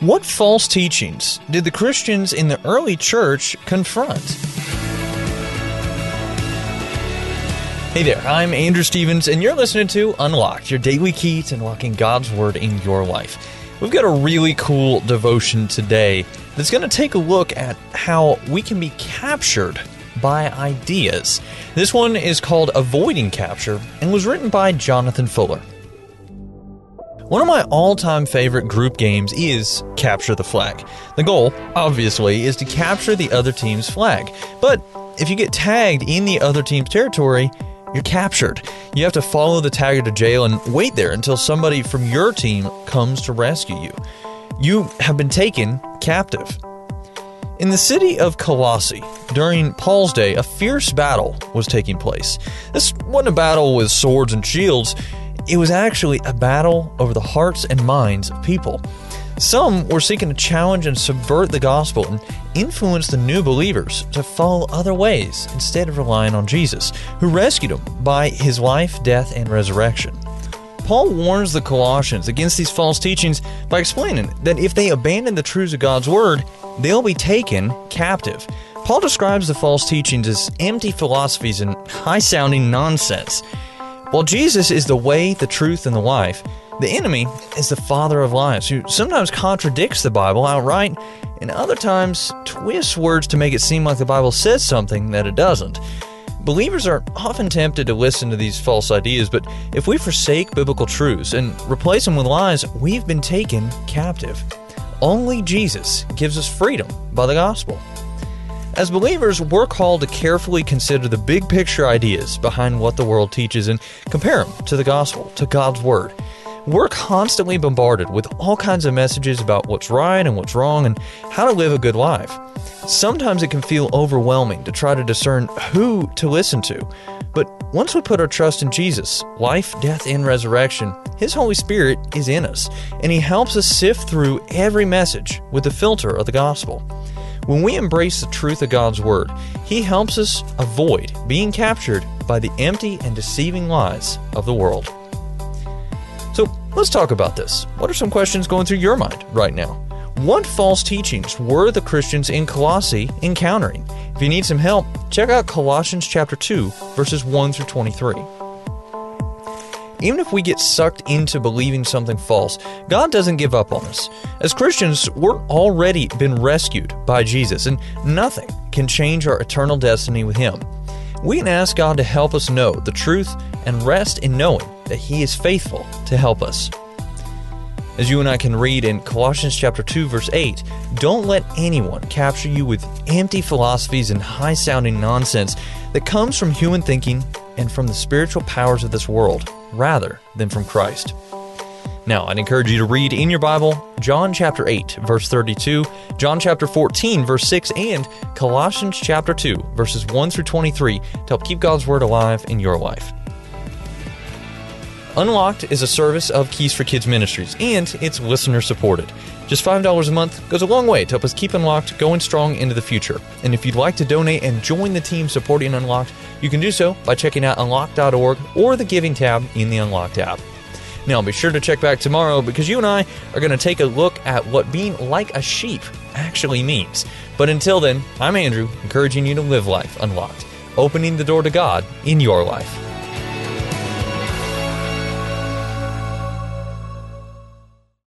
What false teachings did the Christians in the early church confront? Hey there, I'm Andrew Stevens, and you're listening to Unlocked, your daily key to unlocking God's Word in your life. We've got a really cool devotion today that's going to take a look at how we can be captured by ideas. This one is called Avoiding Capture and was written by Jonathan Fuller. One of my all time favorite group games is Capture the Flag. The goal, obviously, is to capture the other team's flag. But if you get tagged in the other team's territory, you're captured. You have to follow the tagger to jail and wait there until somebody from your team comes to rescue you. You have been taken captive. In the city of Colossae, during Paul's day, a fierce battle was taking place. This wasn't a battle with swords and shields, it was actually a battle over the hearts and minds of people. Some were seeking to challenge and subvert the gospel and influence the new believers to follow other ways instead of relying on Jesus, who rescued them by his life, death, and resurrection. Paul warns the Colossians against these false teachings by explaining that if they abandon the truths of God's Word, they'll be taken captive. Paul describes the false teachings as empty philosophies and high sounding nonsense. While Jesus is the way, the truth, and the life, the enemy is the father of lies, who sometimes contradicts the Bible outright, and other times twists words to make it seem like the Bible says something that it doesn't. Believers are often tempted to listen to these false ideas, but if we forsake biblical truths and replace them with lies, we've been taken captive. Only Jesus gives us freedom by the gospel. As believers, we're called to carefully consider the big picture ideas behind what the world teaches and compare them to the gospel, to God's Word. We're constantly bombarded with all kinds of messages about what's right and what's wrong and how to live a good life. Sometimes it can feel overwhelming to try to discern who to listen to. But once we put our trust in Jesus, life, death, and resurrection, His Holy Spirit is in us, and He helps us sift through every message with the filter of the gospel. When we embrace the truth of God's Word, He helps us avoid being captured by the empty and deceiving lies of the world. So let's talk about this. What are some questions going through your mind right now? What false teachings were the Christians in Colossae encountering? If you need some help, check out Colossians chapter 2, verses 1 through 23. Even if we get sucked into believing something false, God doesn't give up on us. As Christians, we're already been rescued by Jesus, and nothing can change our eternal destiny with Him. We can ask God to help us know the truth and rest in knowing that He is faithful to help us. As you and I can read in Colossians chapter 2 verse 8, don't let anyone capture you with empty philosophies and high-sounding nonsense that comes from human thinking and from the spiritual powers of this world rather than from Christ. Now, I'd encourage you to read in your Bible John chapter 8, verse 32, John chapter 14, verse 6, and Colossians chapter 2, verses 1 through 23 to help keep God's Word alive in your life. Unlocked is a service of Keys for Kids Ministries, and it's listener supported. Just $5 a month goes a long way to help us keep Unlocked going strong into the future. And if you'd like to donate and join the team supporting Unlocked, you can do so by checking out unlocked.org or the Giving tab in the Unlocked app. Now, be sure to check back tomorrow because you and I are going to take a look at what being like a sheep actually means. But until then, I'm Andrew, encouraging you to live life unlocked, opening the door to God in your life.